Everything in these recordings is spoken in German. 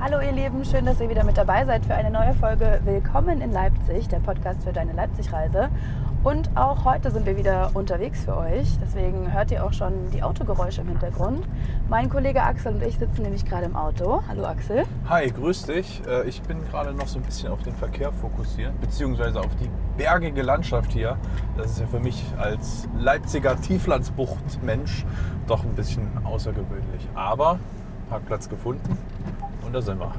Hallo ihr Lieben, schön, dass ihr wieder mit dabei seid für eine neue Folge Willkommen in Leipzig, der Podcast für deine Leipzig-Reise. Und auch heute sind wir wieder unterwegs für euch. Deswegen hört ihr auch schon die Autogeräusche im Hintergrund. Mein Kollege Axel und ich sitzen nämlich gerade im Auto. Hallo Axel. Hi, grüß dich. Äh, ich bin gerade noch so ein bisschen auf den Verkehr fokussiert, beziehungsweise auf die bergige Landschaft hier. Das ist ja für mich als Leipziger Tieflandsbucht-Mensch doch ein bisschen außergewöhnlich. Aber Parkplatz gefunden und da sind wir.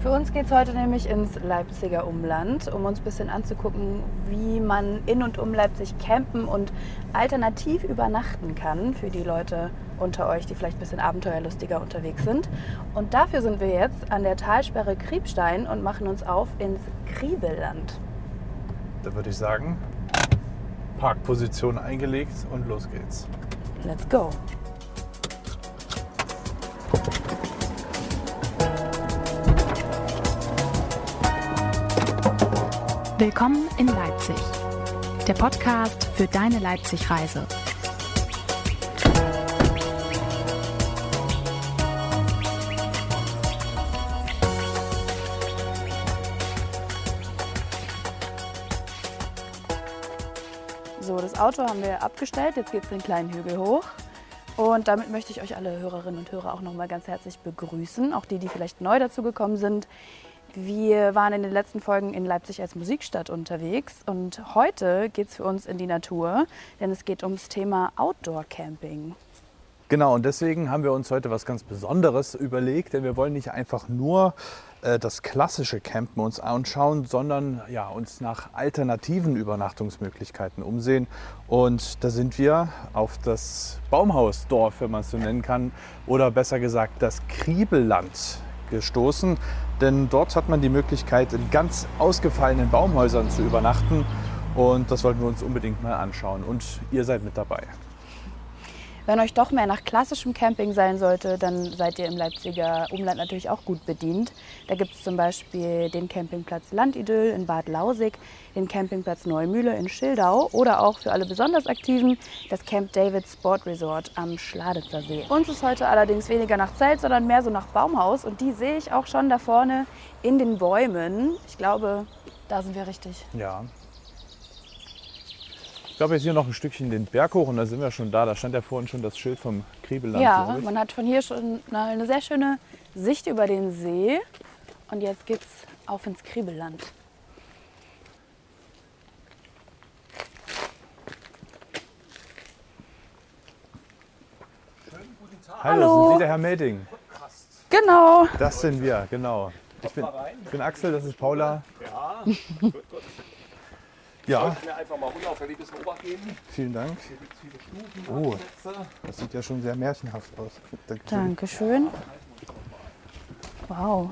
Für uns geht es heute nämlich ins Leipziger Umland, um uns ein bisschen anzugucken, wie man in und um Leipzig campen und alternativ übernachten kann für die Leute unter euch, die vielleicht ein bisschen abenteuerlustiger unterwegs sind. Und dafür sind wir jetzt an der Talsperre Kriebstein und machen uns auf ins Kriebelland. Da würde ich sagen, Parkposition eingelegt und los geht's. Let's go! Willkommen in Leipzig, der Podcast für deine Leipzig-Reise. So, das Auto haben wir abgestellt. Jetzt geht es den kleinen Hügel hoch. Und damit möchte ich euch alle Hörerinnen und Hörer auch nochmal ganz herzlich begrüßen. Auch die, die vielleicht neu dazugekommen sind. Wir waren in den letzten Folgen in Leipzig als Musikstadt unterwegs und heute geht es für uns in die Natur, denn es geht ums Thema Outdoor Camping. Genau, und deswegen haben wir uns heute was ganz Besonderes überlegt, denn wir wollen nicht einfach nur äh, das klassische Campen uns anschauen, sondern ja, uns nach alternativen Übernachtungsmöglichkeiten umsehen. Und da sind wir auf das Baumhausdorf, wenn man es so nennen kann, oder besser gesagt das Kriebelland gestoßen. Denn dort hat man die Möglichkeit, in ganz ausgefallenen Baumhäusern zu übernachten. Und das wollten wir uns unbedingt mal anschauen. Und ihr seid mit dabei. Wenn euch doch mehr nach klassischem Camping sein sollte, dann seid ihr im Leipziger Umland natürlich auch gut bedient. Da gibt es zum Beispiel den Campingplatz Landidyll in Bad Lausig, den Campingplatz Neumühle in Schildau oder auch für alle besonders Aktiven das Camp David Sport Resort am Schladitzer See. Uns ist heute allerdings weniger nach Zelt, sondern mehr so nach Baumhaus und die sehe ich auch schon da vorne in den Bäumen. Ich glaube, da sind wir richtig. Ja, glaube, jetzt hier noch ein Stückchen den Berg hoch und da sind wir schon da. Da stand ja vorhin schon das Schild vom Kriebelland. Ja, man hat von hier schon eine sehr schöne Sicht über den See. Und jetzt geht's auf ins Kriebelland. Hallo, Hallo. sind Sie der Herr Melding? Genau. Das sind wir, genau. Ich bin, ich bin Axel, das ist Paula. Ja, gut, gut. Ja, Ich mir einfach mal bisschen Obacht geben. vielen Dank. Hier gibt es viele Stufen. Oh. Das sieht ja schon sehr märchenhaft aus. Dankeschön. Dankeschön. Wow.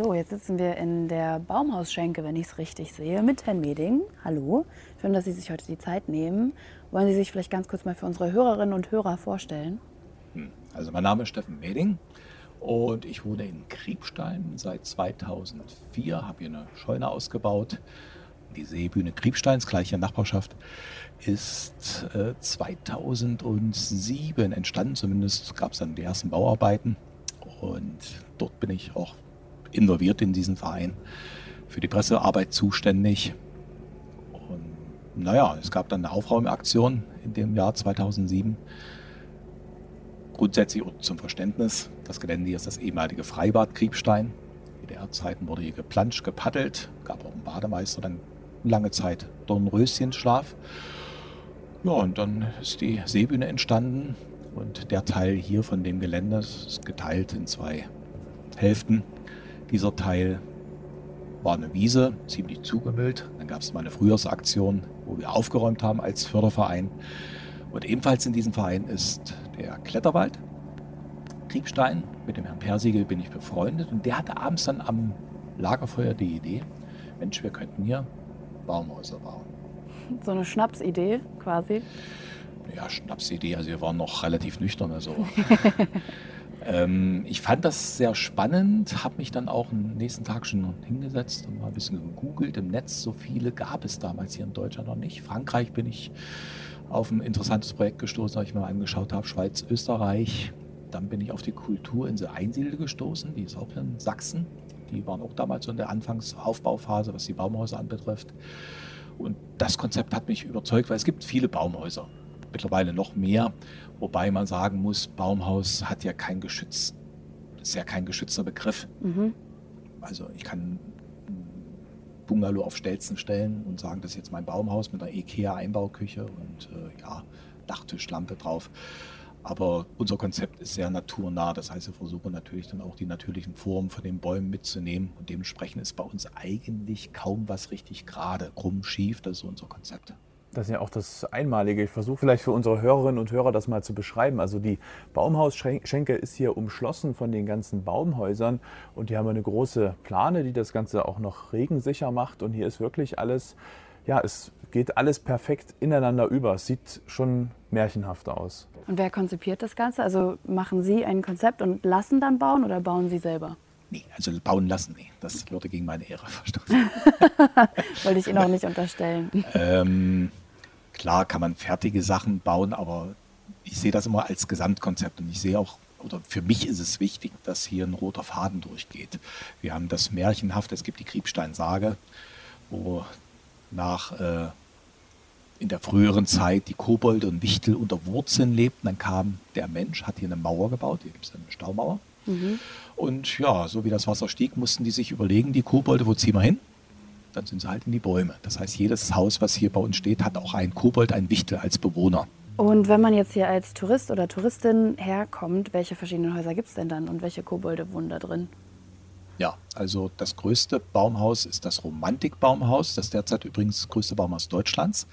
So, jetzt sitzen wir in der Baumhausschenke, wenn ich es richtig sehe, mit Herrn Meding. Hallo, schön, dass Sie sich heute die Zeit nehmen. Wollen Sie sich vielleicht ganz kurz mal für unsere Hörerinnen und Hörer vorstellen? Also mein Name ist Steffen Meding und ich wohne in Kriebstein seit 2004, habe hier eine Scheune ausgebaut. Die Seebühne Kriebsteins, gleiche Nachbarschaft, ist äh, 2007 entstanden. Zumindest gab es dann die ersten Bauarbeiten und dort bin ich auch involviert in diesen Verein, für die Pressearbeit zuständig. Und naja, es gab dann eine Aufräumaktion in dem Jahr 2007. Grundsätzlich und zum Verständnis, das Gelände hier ist das ehemalige Freibad Kriebstein. In DDR-Zeiten wurde hier geplanscht, gepaddelt, gab auch einen Bademeister, dann lange Zeit Dornröschenschlaf. Ja, und dann ist die Seebühne entstanden und der Teil hier von dem Gelände ist geteilt in zwei Hälften. Dieser Teil war eine Wiese, ziemlich zugemüllt. Dann gab es mal eine Frühjahrsaktion, wo wir aufgeräumt haben als Förderverein. Und ebenfalls in diesem Verein ist der Kletterwald. Kriebstein, mit dem Herrn Persigel bin ich befreundet. Und der hatte abends dann am Lagerfeuer die Idee, Mensch, wir könnten hier Baumhäuser bauen. So eine Schnapsidee quasi. Ja, Schnapsidee, also wir waren noch relativ nüchtern. Also Ähm, ich fand das sehr spannend, habe mich dann auch am nächsten Tag schon hingesetzt und mal ein bisschen gegoogelt. Im Netz so viele gab es damals hier in Deutschland noch nicht. Frankreich bin ich auf ein interessantes Projekt gestoßen, das ich mir angeschaut habe, Schweiz, Österreich. Dann bin ich auf die Kulturinsel Einsiedel gestoßen, die ist auch in Sachsen. Die waren auch damals in der Anfangsaufbauphase, was die Baumhäuser anbetrifft. Und das Konzept hat mich überzeugt, weil es gibt viele Baumhäuser, mittlerweile noch mehr, wobei man sagen muss, Baumhaus hat ja kein Geschütz, ist ja kein geschützter Begriff. Mhm. Also ich kann Bungalow auf Stelzen stellen und sagen, das ist jetzt mein Baumhaus mit einer IKEA-Einbauküche und äh, ja, Dachtischlampe drauf. Aber unser Konzept ist sehr naturnah. Das heißt, wir versuchen natürlich dann auch die natürlichen Formen von den Bäumen mitzunehmen. Und dementsprechend ist bei uns eigentlich kaum was richtig gerade, krumm, schief. Das ist unser Konzept. Das ist ja auch das Einmalige. Ich versuche vielleicht für unsere Hörerinnen und Hörer das mal zu beschreiben. Also die Baumhausschenke ist hier umschlossen von den ganzen Baumhäusern und die haben eine große Plane, die das Ganze auch noch regensicher macht. Und hier ist wirklich alles, ja, es geht alles perfekt ineinander über. Es sieht schon märchenhaft aus. Und wer konzipiert das Ganze? Also machen Sie ein Konzept und lassen dann bauen oder bauen Sie selber? Nee, also bauen lassen, nee. Das würde gegen meine Ehre verstoßen. Wollte ich Ihnen auch nicht unterstellen. Ähm, klar kann man fertige Sachen bauen, aber ich sehe das immer als Gesamtkonzept und ich sehe auch, oder für mich ist es wichtig, dass hier ein roter Faden durchgeht. Wir haben das Märchenhaft, es gibt die Kriebsteinsage, wo nach äh, in der früheren Zeit die Kobolde und Wichtel unter Wurzeln lebten. Dann kam der Mensch, hat hier eine Mauer gebaut, hier gibt es eine Staumauer. Mhm. Und ja, so wie das Wasser stieg, mussten die sich überlegen, die Kobolde, wo ziehen wir hin? Dann sind sie halt in die Bäume. Das heißt, jedes Haus, was hier bei uns steht, hat auch einen Kobold, einen Wichtel als Bewohner. Und wenn man jetzt hier als Tourist oder Touristin herkommt, welche verschiedenen Häuser gibt es denn dann und welche Kobolde wohnen da drin? Ja, also das größte Baumhaus ist das Romantikbaumhaus. Das derzeit übrigens das größte Baumhaus Deutschlands.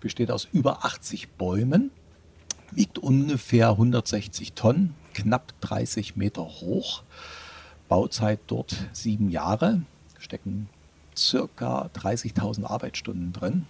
Besteht aus über 80 Bäumen, wiegt ungefähr 160 Tonnen, knapp 30 Meter hoch. Bauzeit dort sieben Jahre, stecken circa 30.000 Arbeitsstunden drin.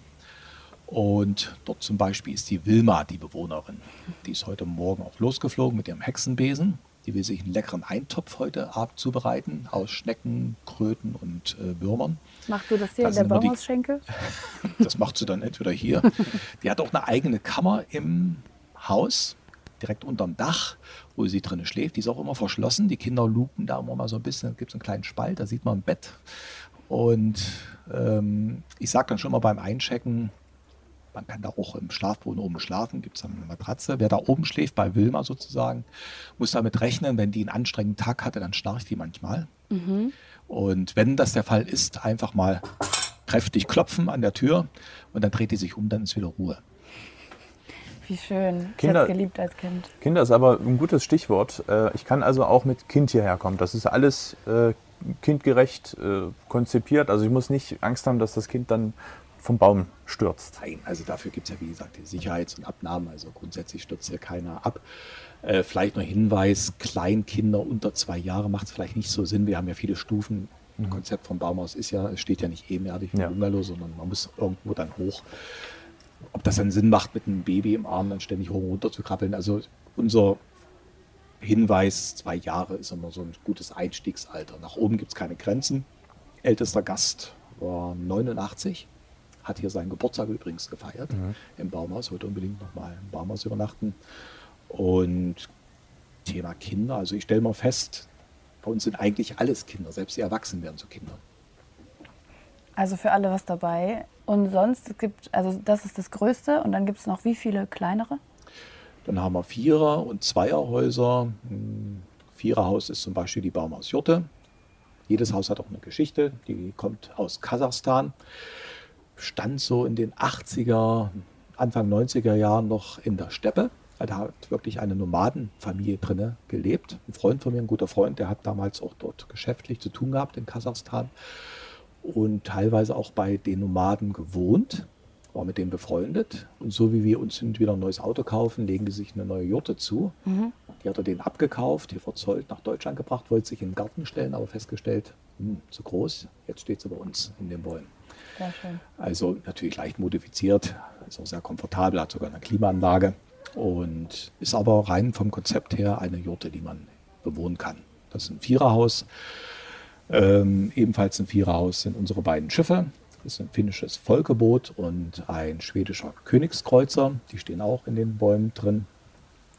Und dort zum Beispiel ist die Wilma die Bewohnerin. Die ist heute Morgen auch losgeflogen mit ihrem Hexenbesen die will sich einen leckeren Eintopf heute Abend zubereiten aus Schnecken, Kröten und äh, Würmern. Macht sie das hier das in der Baumhausschenke? das macht sie dann entweder hier. Die hat auch eine eigene Kammer im Haus, direkt unterm Dach, wo sie drinnen schläft. Die ist auch immer verschlossen. Die Kinder lupen da immer mal so ein bisschen. Da gibt es einen kleinen Spalt, da sieht man ein Bett. Und ähm, ich sage dann schon mal beim Einchecken, man kann da auch im Schlafboden oben schlafen, gibt es eine Matratze. Wer da oben schläft, bei Wilma sozusagen, muss damit rechnen, wenn die einen anstrengenden Tag hatte, dann schnarcht die manchmal. Mhm. Und wenn das der Fall ist, einfach mal kräftig klopfen an der Tür und dann dreht die sich um, dann ist wieder Ruhe. Wie schön. Kinder, ich geliebt als Kind. Kinder ist aber ein gutes Stichwort. Äh, ich kann also auch mit Kind hierher kommen. Das ist alles äh, kindgerecht äh, konzipiert. Also ich muss nicht Angst haben, dass das Kind dann vom Baum stürzt. Nein, also dafür gibt es ja wie gesagt die Sicherheits- und Abnahmen, also grundsätzlich stürzt hier keiner ab. Äh, vielleicht noch Hinweis, Kleinkinder unter zwei Jahre macht es vielleicht nicht so Sinn. Wir haben ja viele Stufen. Mhm. Das Konzept vom Baumhaus ist ja, es steht ja nicht ebenerdig wie ja. Bungalow, sondern man muss irgendwo dann hoch. Ob das dann Sinn macht, mit einem Baby im Arm dann ständig hoch und runter zu krabbeln. Also unser Hinweis, zwei Jahre ist immer so ein gutes Einstiegsalter. Nach oben gibt es keine Grenzen. Ältester Gast war 89 hat hier seinen Geburtstag übrigens gefeiert mhm. im Baumhaus, wollte unbedingt nochmal im Baumhaus übernachten. Und Thema Kinder, also ich stelle mal fest, bei uns sind eigentlich alles Kinder, selbst die Erwachsenen werden zu Kindern. Also für alle was dabei. Und sonst es gibt, also das ist das Größte und dann gibt es noch wie viele kleinere? Dann haben wir Vierer- und Zweierhäuser. Ein Viererhaus ist zum Beispiel die Baumhausjurte. Jedes Haus hat auch eine Geschichte, die kommt aus Kasachstan stand so in den 80er, Anfang 90er Jahren noch in der Steppe. Da hat wirklich eine Nomadenfamilie drinne gelebt. Ein Freund von mir, ein guter Freund, der hat damals auch dort geschäftlich zu tun gehabt in Kasachstan und teilweise auch bei den Nomaden gewohnt, war mit denen befreundet. Und so wie wir uns wieder ein neues Auto kaufen, legen die sich eine neue Jurte zu. Mhm. Die hat er denen abgekauft, hier verzollt nach Deutschland gebracht, wollte sich in den Garten stellen, aber festgestellt, hm, zu groß, jetzt steht sie bei uns in den Bäumen. Also natürlich leicht modifiziert, ist auch sehr komfortabel, hat sogar eine Klimaanlage und ist aber rein vom Konzept her eine Jurte, die man bewohnen kann. Das ist ein Viererhaus. Ähm, ebenfalls ein Viererhaus sind unsere beiden Schiffe. Das ist ein finnisches Volkeboot und ein schwedischer Königskreuzer. Die stehen auch in den Bäumen drin.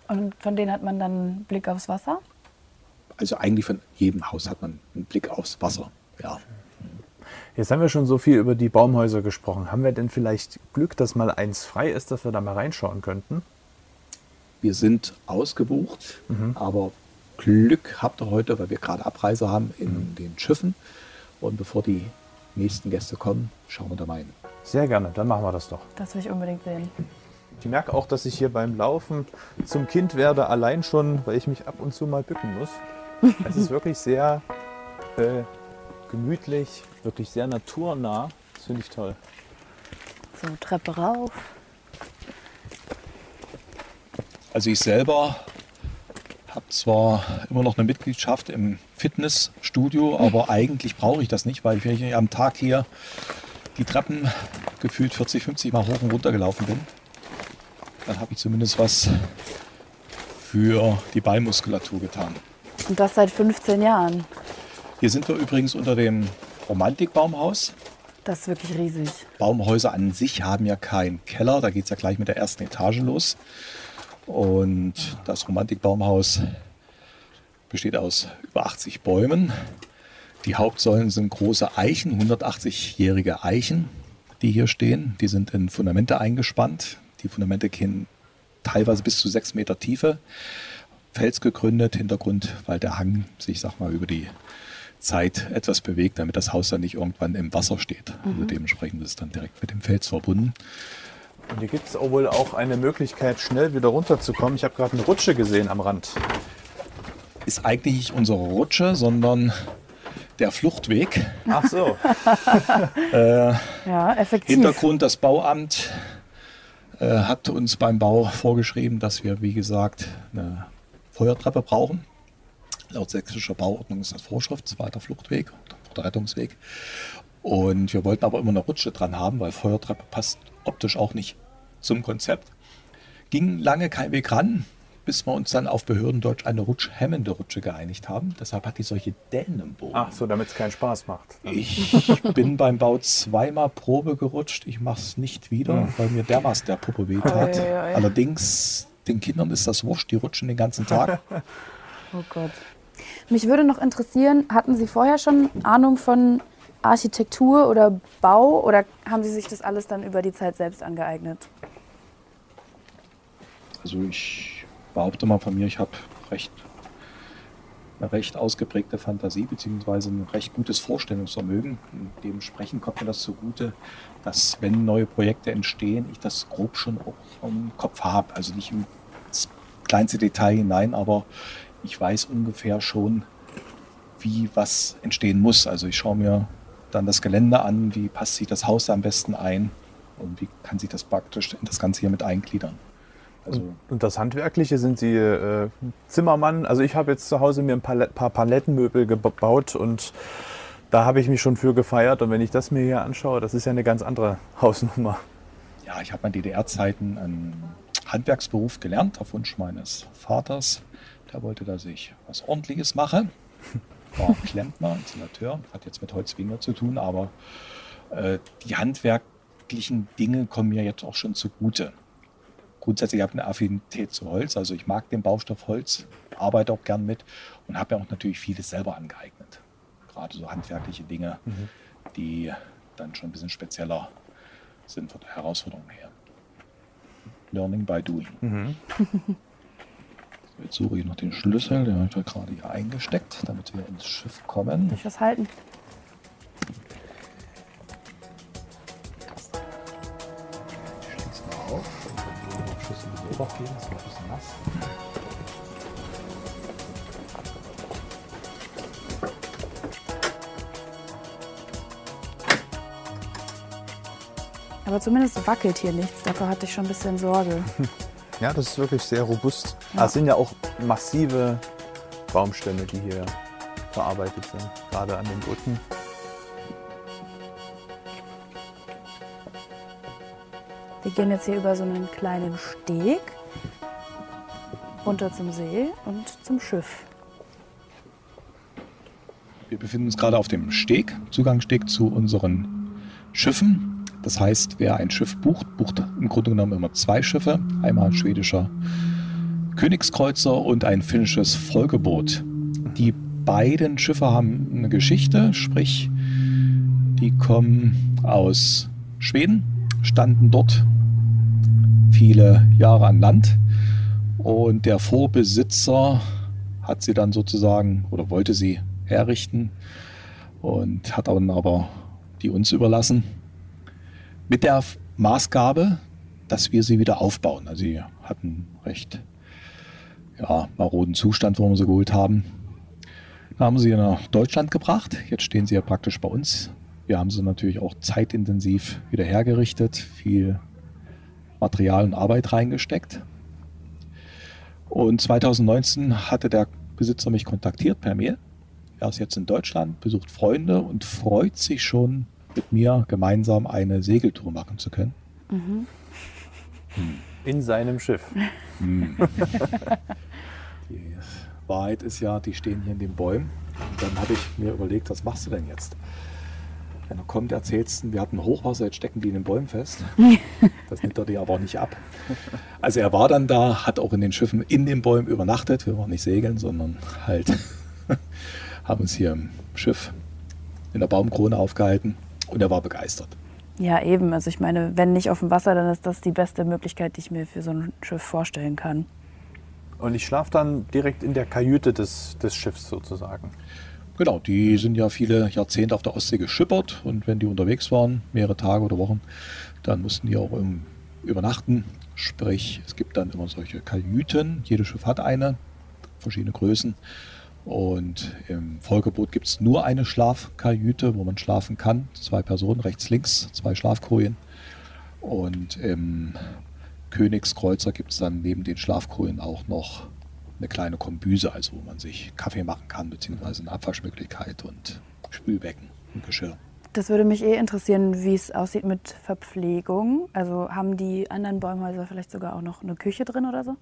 Und von denen hat man dann Blick aufs Wasser? Also eigentlich von jedem Haus hat man einen Blick aufs Wasser. Ja. Jetzt haben wir schon so viel über die Baumhäuser gesprochen. Haben wir denn vielleicht Glück, dass mal eins frei ist, dass wir da mal reinschauen könnten? Wir sind ausgebucht, aber Glück habt ihr heute, weil wir gerade Abreise haben in den Schiffen. Und bevor die nächsten Gäste kommen, schauen wir da mal hin. Sehr gerne, dann machen wir das doch. Das will ich unbedingt sehen. Ich merke auch, dass ich hier beim Laufen zum Kind werde, allein schon, weil ich mich ab und zu mal bücken muss. Es ist wirklich sehr äh, gemütlich, wirklich sehr naturnah. Das finde ich toll. So, Treppe rauf. Also ich selber habe zwar immer noch eine Mitgliedschaft im Fitnessstudio, aber eigentlich brauche ich das nicht, weil ich wenn ich am Tag hier die Treppen gefühlt 40, 50 Mal hoch und runter gelaufen bin. Dann habe ich zumindest was für die Beinmuskulatur getan. Und das seit 15 Jahren. Hier sind wir übrigens unter dem Romantikbaumhaus. Das ist wirklich riesig. Baumhäuser an sich haben ja keinen Keller, da geht es ja gleich mit der ersten Etage los. Und das Romantikbaumhaus besteht aus über 80 Bäumen. Die Hauptsäulen sind große Eichen, 180-jährige Eichen, die hier stehen. Die sind in Fundamente eingespannt. Die Fundamente gehen teilweise bis zu sechs Meter Tiefe. Fels gegründet, Hintergrund, weil der Hang sich, sag mal, über die Zeit etwas bewegt, damit das Haus dann nicht irgendwann im Wasser steht. Also dementsprechend ist es dann direkt mit dem Fels verbunden. Und hier gibt es auch wohl auch eine Möglichkeit, schnell wieder runterzukommen. Ich habe gerade eine Rutsche gesehen am Rand. Ist eigentlich nicht unsere Rutsche, sondern der Fluchtweg. Ach so. Ja, effektiv. Hintergrund, das Bauamt äh, hat uns beim Bau vorgeschrieben, dass wir, wie gesagt, eine Feuertreppe brauchen. Laut sächsischer Bauordnung ist das Vorschrift, zweiter Fluchtweg oder Rettungsweg. Und wir wollten aber immer eine Rutsche dran haben, weil Feuertreppe passt optisch auch nicht zum Konzept. Ging lange kein Weg ran, bis wir uns dann auf Behördendeutsch eine rutschhemmende Rutsche geeinigt haben. Deshalb hat die solche Dellen im Boden. Ach so, damit es keinen Spaß macht. Ich bin beim Bau zweimal Probe gerutscht. Ich mache es nicht wieder, weil mir dermaßen der Puppe weht hat. Ui, ui. Allerdings, den Kindern ist das wurscht, die rutschen den ganzen Tag. Oh Gott. Mich würde noch interessieren, hatten Sie vorher schon Ahnung von Architektur oder Bau oder haben Sie sich das alles dann über die Zeit selbst angeeignet? Also ich behaupte mal von mir, ich habe recht, eine recht ausgeprägte Fantasie beziehungsweise ein recht gutes Vorstellungsvermögen. Dementsprechend kommt mir das zugute, dass wenn neue Projekte entstehen, ich das grob schon auch im Kopf habe. Also nicht ins kleinste Detail hinein, aber ich weiß ungefähr schon, wie was entstehen muss. Also ich schaue mir dann das Gelände an, wie passt sich das Haus da am besten ein und wie kann sich das praktisch in das Ganze hier mit eingliedern. Also Und das Handwerkliche sind Sie äh, Zimmermann. Also ich habe jetzt zu Hause mir ein paar, paar Palettenmöbel gebaut und da habe ich mich schon für gefeiert. Und wenn ich das mir hier anschaue, das ist ja eine ganz andere Hausnummer. ja, ich habe in DDR-Zeiten einen Handwerksberuf gelernt auf Wunsch meines Vaters. Der wollte, dass ich was Ordentliches mache. War Klempner, Installateur, hat jetzt mit Holzwinger zu tun, aber äh, die handwerklichen Dinge kommen mir jetzt auch schon zugute. Grundsätzlich habe ich eine Affinität zu Holz, also ich mag den Baustoff Holz, arbeite auch gern mit und habe mir auch natürlich vieles selber angeeignet. Gerade so handwerkliche Dinge, die dann schon ein bisschen spezieller sind von der Herausforderung her. Learning by doing. So, Jetzt suche ich noch den Schlüssel, den habe ich da gerade hier eingesteckt, damit wir ins Schiff kommen. Ich was halten? Ich schließe mal auf. Dann können wir den Schlüssel übergehen, ist noch ein bisschen nass. Aber zumindest wackelt hier nichts. Davor hatte ich schon ein bisschen Sorge. Ja, das ist wirklich sehr robust. Ah, Es sind ja auch massive Baumstämme, die hier verarbeitet sind, gerade an den Brücken. Wir gehen jetzt hier über so einen kleinen Steg runter zum See und zum Schiff. Wir befinden uns gerade auf dem Steg, Zugangssteg zu unseren Schiffen. Das heißt, wer ein Schiff bucht, bucht im Grunde genommen immer zwei Schiffe. Einmal ein schwedischer Königskreuzer und ein finnisches Folgeboot. Die beiden Schiffe haben eine Geschichte, sprich, die kommen aus Schweden, standen dort viele Jahre an Land und der Vorbesitzer hat sie dann sozusagen oder wollte sie herrichten und hat dann aber die uns überlassen mit der Maßgabe, dass wir sie wieder aufbauen. Also sie hatten recht ja, maroden Zustand, wo wir sie geholt haben. Da haben sie nach Deutschland gebracht. Jetzt stehen sie ja praktisch bei uns. Wir haben sie natürlich auch zeitintensiv wieder hergerichtet, viel Material und Arbeit reingesteckt. Und 2019 hatte der Besitzer mich kontaktiert per Mail. Er ist jetzt in Deutschland, besucht Freunde und freut sich schon, mit mir gemeinsam eine Segeltour machen zu können. Mhm. In seinem Schiff. Die Wahrheit ist ja, die stehen hier in den Bäumen. Und dann habe ich mir überlegt, was machst du denn jetzt? Wenn er kommt, erzählst du, wir hatten Hochwasser, jetzt stecken die in den Bäumen fest. Das nimmt er dir aber auch nicht ab. Also er war dann da, hat auch in den Schiffen in den Bäumen übernachtet. Wir waren nicht segeln, sondern halt haben uns hier im Schiff in der Baumkrone aufgehalten und er war begeistert. Ja, eben. Also ich meine, wenn nicht auf dem Wasser, dann ist das die beste Möglichkeit, die ich mir für so ein Schiff vorstellen kann. Und ich schlafe dann direkt in der Kajüte des, des Schiffs sozusagen. Genau, die sind ja viele Jahrzehnte auf der Ostsee geschippert und wenn die unterwegs waren, mehrere Tage oder Wochen, dann mussten die auch im, übernachten. Sprich, es gibt dann immer solche Kajüten. Jedes Schiff hat eine, verschiedene Größen. Und im Folgeboot gibt es nur eine Schlafkajüte, wo man schlafen kann. Zwei Personen, rechts, links, zwei Schlafkojen. Und im Königskreuzer gibt es dann neben den Schlafkojen auch noch eine kleine Kombüse, also wo man sich Kaffee machen kann, beziehungsweise eine Abwaschmöglichkeit und Spülbecken und Geschirr. Das würde mich eh interessieren, wie es aussieht mit Verpflegung. Also haben die anderen Bäumhäuser vielleicht sogar auch noch eine Küche drin oder so?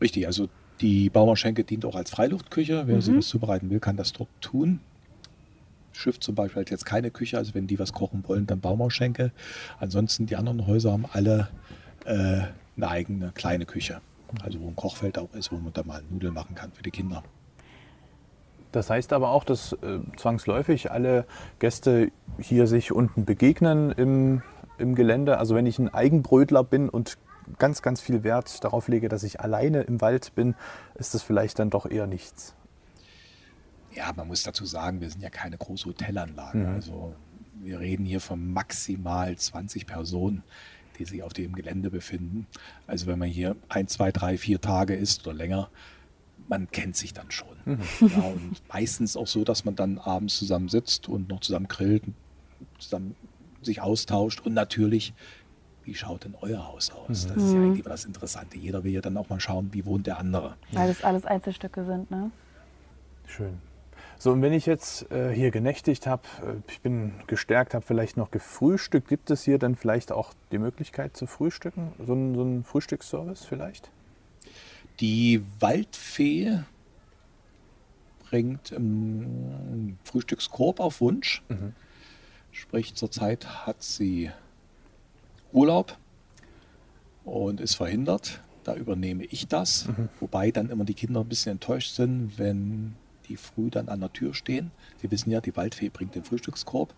Richtig, also die Baumerschenke dient auch als Freiluftküche. Wer mhm. sich was zubereiten will, kann das dort tun. Schiff zum Beispiel hat jetzt keine Küche, also wenn die was kochen wollen, dann Baumerschenke. Ansonsten die anderen Häuser haben alle äh, eine eigene kleine Küche. Also wo ein Kochfeld auch ist, wo man da mal Nudeln machen kann für die Kinder. Das heißt aber auch, dass äh, zwangsläufig alle Gäste hier sich unten begegnen im, im Gelände. Also wenn ich ein Eigenbrötler bin und ganz, ganz viel Wert darauf lege, dass ich alleine im Wald bin, ist das vielleicht dann doch eher nichts. Ja, man muss dazu sagen, wir sind ja keine große Hotelanlage. Mhm. Also wir reden hier von maximal 20 Personen die sich auf dem Gelände befinden. Also wenn man hier ein, zwei, drei, vier Tage ist oder länger, man kennt sich dann schon. Mhm. Ja, und meistens auch so, dass man dann abends zusammen sitzt und noch zusammen grillt, zusammen sich austauscht und natürlich, wie schaut denn euer Haus aus? Mhm. Das ist ja mhm. eigentlich immer das Interessante. Jeder will ja dann auch mal schauen, wie wohnt der andere. Weil es alles Einzelstücke sind, ne? Schön. So, und wenn ich jetzt äh, hier genächtigt habe, äh, ich bin gestärkt, habe vielleicht noch gefrühstückt, gibt es hier dann vielleicht auch die Möglichkeit zu frühstücken? So ein, so ein Frühstücksservice vielleicht? Die Waldfee bringt einen Frühstückskorb auf Wunsch. Mhm. Sprich, zurzeit hat sie Urlaub und ist verhindert. Da übernehme ich das. Mhm. Wobei dann immer die Kinder ein bisschen enttäuscht sind, wenn die früh dann an der Tür stehen. Sie wissen ja, die Waldfee bringt den Frühstückskorb.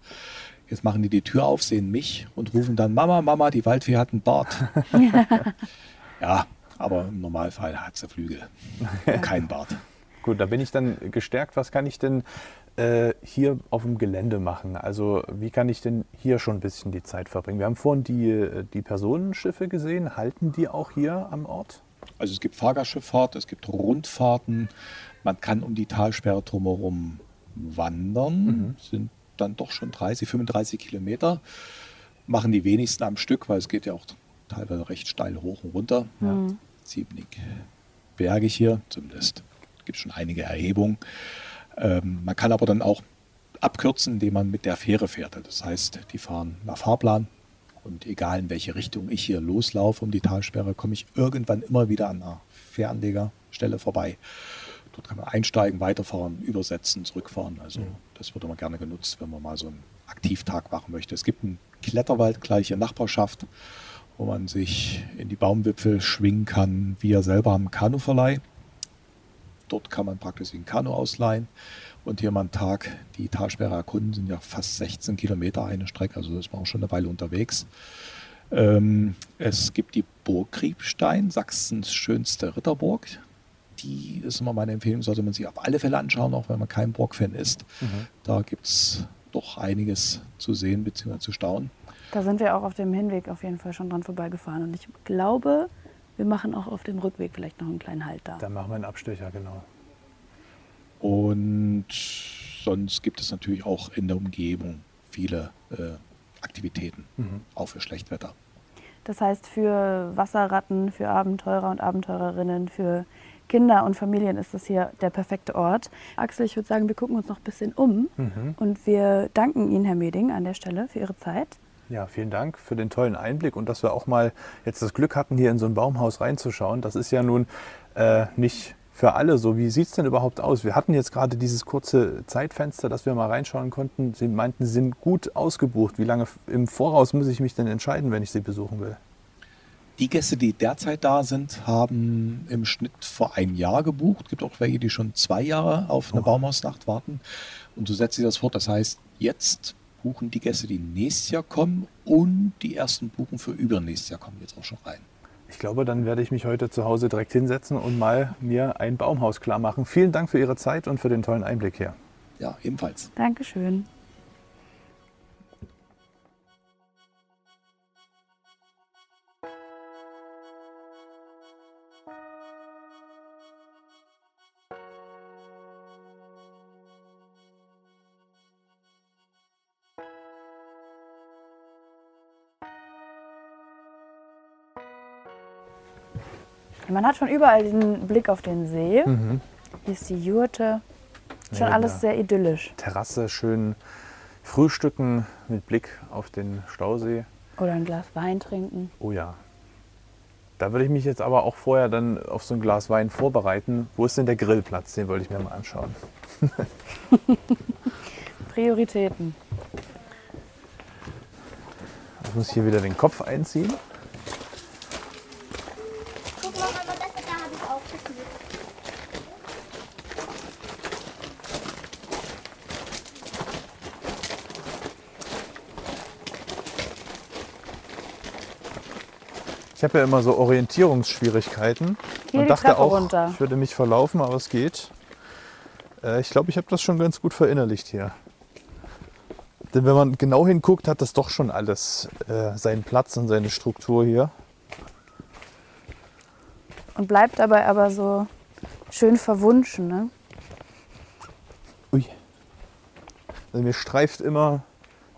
Jetzt machen die die Tür auf, sehen mich und rufen dann, Mama, Mama, die Waldfee hat einen Bart. ja, aber im Normalfall hat sie Flügel, kein Bart. Gut, da bin ich dann gestärkt. Was kann ich denn äh, hier auf dem Gelände machen? Also wie kann ich denn hier schon ein bisschen die Zeit verbringen? Wir haben vorhin die, äh, die Personenschiffe gesehen. Halten die auch hier am Ort? Also es gibt Fahrgastschifffahrt, es gibt Rundfahrten, man kann um die Talsperre drumherum wandern, mhm. sind dann doch schon 30, 35 Kilometer. Machen die wenigsten am Stück, weil es geht ja auch teilweise recht steil hoch und runter. Mhm. Ja, ziemlich bergig hier, zumindest gibt es schon einige Erhebungen. Ähm, man kann aber dann auch abkürzen, indem man mit der Fähre fährt. Das heißt, die fahren nach Fahrplan und egal in welche Richtung ich hier loslaufe um die Talsperre, komme ich irgendwann immer wieder an einer Fähranlegerstelle vorbei. Dort kann man einsteigen, weiterfahren, übersetzen, zurückfahren. Also mhm. das wird immer gerne genutzt, wenn man mal so einen Aktivtag machen möchte. Es gibt einen Kletterwald gleich in Nachbarschaft, wo man sich in die Baumwipfel schwingen kann, wie er selber am Kanuverleih. Dort kann man praktisch den Kanu ausleihen und hier mal einen Tag die Talsperre erkunden. Sind ja fast 16 Kilometer eine Strecke, also ist man auch schon eine Weile unterwegs. Ähm, es gibt die Burg Kriebstein, Sachsens schönste Ritterburg. Die ist immer meine Empfehlung, sollte man sich auf alle Fälle anschauen, auch wenn man kein Burg-Fan ist. Mhm. Da gibt es doch einiges zu sehen bzw. zu staunen. Da sind wir auch auf dem Hinweg auf jeden Fall schon dran vorbeigefahren. Und ich glaube, wir machen auch auf dem Rückweg vielleicht noch einen kleinen Halt da. Dann machen wir einen Abstecher, genau. Und sonst gibt es natürlich auch in der Umgebung viele äh, Aktivitäten, mhm. auch für Schlechtwetter. Das heißt, für Wasserratten, für Abenteurer und Abenteurerinnen, für Kinder und Familien ist das hier der perfekte Ort. Axel, ich würde sagen, wir gucken uns noch ein bisschen um mhm. und wir danken Ihnen, Herr Meding, an der Stelle für Ihre Zeit. Ja, vielen Dank für den tollen Einblick und dass wir auch mal jetzt das Glück hatten, hier in so ein Baumhaus reinzuschauen. Das ist ja nun äh, nicht für alle so. Wie sieht es denn überhaupt aus? Wir hatten jetzt gerade dieses kurze Zeitfenster, dass wir mal reinschauen konnten. Sie meinten, Sie sind gut ausgebucht. Wie lange im Voraus muss ich mich denn entscheiden, wenn ich Sie besuchen will? Die Gäste, die derzeit da sind, haben im Schnitt vor einem Jahr gebucht. Es gibt auch welche, die schon zwei Jahre auf eine oh. Baumhausnacht warten. Und so setzt sich das fort. Das heißt, jetzt buchen die Gäste, die nächstes Jahr kommen und die ersten Buchen für übernächstes Jahr kommen jetzt auch schon rein. Ich glaube, dann werde ich mich heute zu Hause direkt hinsetzen und mal mir ein Baumhaus klar machen. Vielen Dank für Ihre Zeit und für den tollen Einblick hier. Ja, ebenfalls. Dankeschön. Man hat schon überall den Blick auf den See. Mhm. Hier ist die Jurte. Schon ja, alles sehr idyllisch. Terrasse, schön frühstücken mit Blick auf den Stausee. Oder ein Glas Wein trinken. Oh ja. Da würde ich mich jetzt aber auch vorher dann auf so ein Glas Wein vorbereiten. Wo ist denn der Grillplatz? Den wollte ich mir mal anschauen. Prioritäten. Ich muss hier wieder den Kopf einziehen. Habe ja immer so Orientierungsschwierigkeiten Hier und dachte auch, runter. ich würde mich verlaufen, aber es geht. Äh, ich glaube, ich habe das schon ganz gut verinnerlicht hier. Denn wenn man genau hinguckt, hat das doch schon alles äh, seinen Platz und seine Struktur hier. Und bleibt dabei aber so schön verwunschen, ne? Ui. Also mir streift immer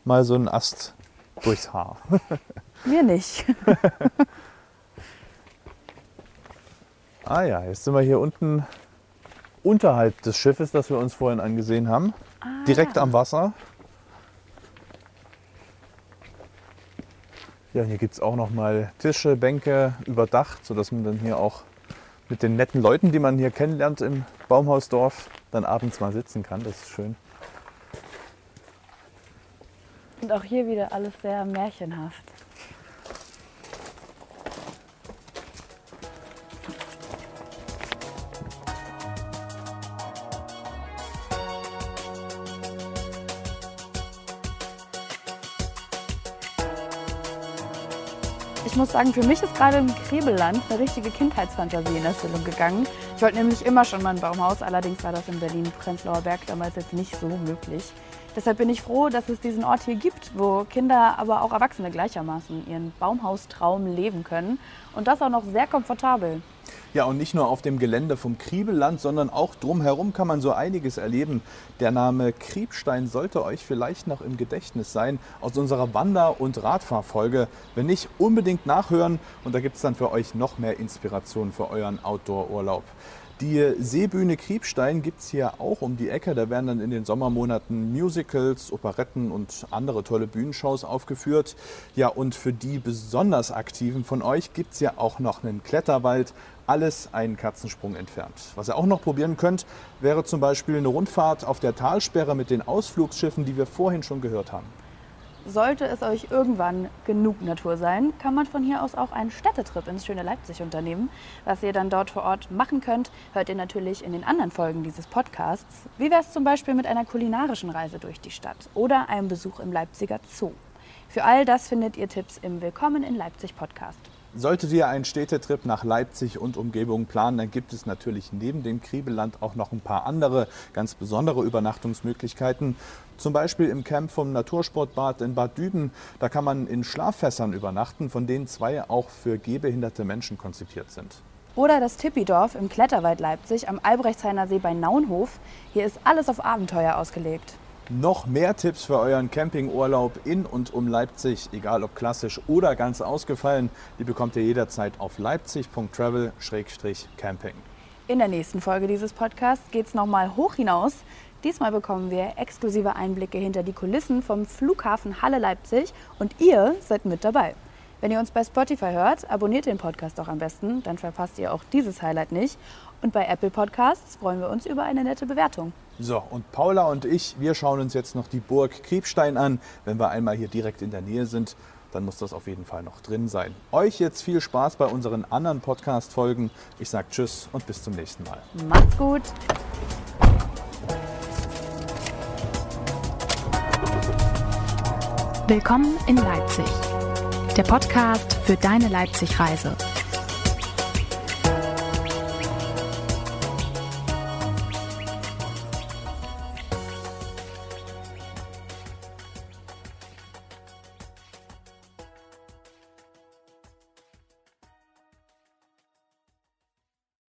mal so ein Ast durchs Haar. Mir nicht. Ah ja, jetzt sind wir hier unten unterhalb des Schiffes, das wir uns vorhin angesehen haben. Ah, direkt ja. am Wasser. Ja, hier gibt es auch noch mal Tische, Bänke überdacht, sodass man dann hier auch mit den netten Leuten, die man hier kennenlernt im Baumhausdorf, dann abends mal sitzen kann. Das ist schön. Und auch hier wieder alles sehr märchenhaft. Muss sagen, für mich ist gerade im Kriebelland eine richtige Kindheitsfantasie in Erfüllung gegangen. Ich wollte nämlich immer schon mal ein Baumhaus, allerdings war das in Berlin-Prenzlauer Berg damals jetzt nicht so möglich. Deshalb bin ich froh, dass es diesen Ort hier gibt, wo Kinder, aber auch Erwachsene gleichermaßen ihren Baumhaustraum leben können und das auch noch sehr komfortabel. Ja, und nicht nur auf dem Gelände vom Kriebelland, sondern auch drumherum kann man so einiges erleben. Der Name Kriebstein sollte euch vielleicht noch im Gedächtnis sein aus unserer Wander- und Radfahrfolge. Wenn nicht, unbedingt nachhören und da gibt es dann für euch noch mehr Inspiration für euren Outdoor-Urlaub. Die Seebühne Kriebstein gibt es hier auch um die Ecke. Da werden dann in den Sommermonaten Musicals, Operetten und andere tolle Bühnenshows aufgeführt. Ja, und für die besonders Aktiven von euch gibt es ja auch noch einen Kletterwald. Alles einen Katzensprung entfernt. Was ihr auch noch probieren könnt, wäre zum Beispiel eine Rundfahrt auf der Talsperre mit den Ausflugsschiffen, die wir vorhin schon gehört haben. Sollte es euch irgendwann genug Natur sein, kann man von hier aus auch einen Städtetrip ins schöne Leipzig unternehmen. Was ihr dann dort vor Ort machen könnt, hört ihr natürlich in den anderen Folgen dieses Podcasts. Wie wäre es zum Beispiel mit einer kulinarischen Reise durch die Stadt oder einem Besuch im Leipziger Zoo? Für all das findet ihr Tipps im Willkommen in Leipzig Podcast. Solltet ihr einen Städtetrip nach Leipzig und Umgebung planen, dann gibt es natürlich neben dem Kriebelland auch noch ein paar andere ganz besondere Übernachtungsmöglichkeiten. Zum Beispiel im Camp vom Natursportbad in Bad Düben. Da kann man in Schlaffässern übernachten, von denen zwei auch für gehbehinderte Menschen konzipiert sind. Oder das Tippidorf im Kletterwald Leipzig am Albrechtshainer See bei Naunhof. Hier ist alles auf Abenteuer ausgelegt. Noch mehr Tipps für euren Campingurlaub in und um Leipzig, egal ob klassisch oder ganz ausgefallen, die bekommt ihr jederzeit auf leipzig.travel-camping. In der nächsten Folge dieses Podcasts geht es nochmal hoch hinaus. Diesmal bekommen wir exklusive Einblicke hinter die Kulissen vom Flughafen Halle Leipzig und ihr seid mit dabei. Wenn ihr uns bei Spotify hört, abonniert den Podcast doch am besten, dann verpasst ihr auch dieses Highlight nicht. Und bei Apple Podcasts freuen wir uns über eine nette Bewertung. So, und Paula und ich, wir schauen uns jetzt noch die Burg Kriebstein an. Wenn wir einmal hier direkt in der Nähe sind, dann muss das auf jeden Fall noch drin sein. Euch jetzt viel Spaß bei unseren anderen Podcast-Folgen. Ich sage Tschüss und bis zum nächsten Mal. Macht's gut! Willkommen in Leipzig, der Podcast für deine Leipzig-Reise.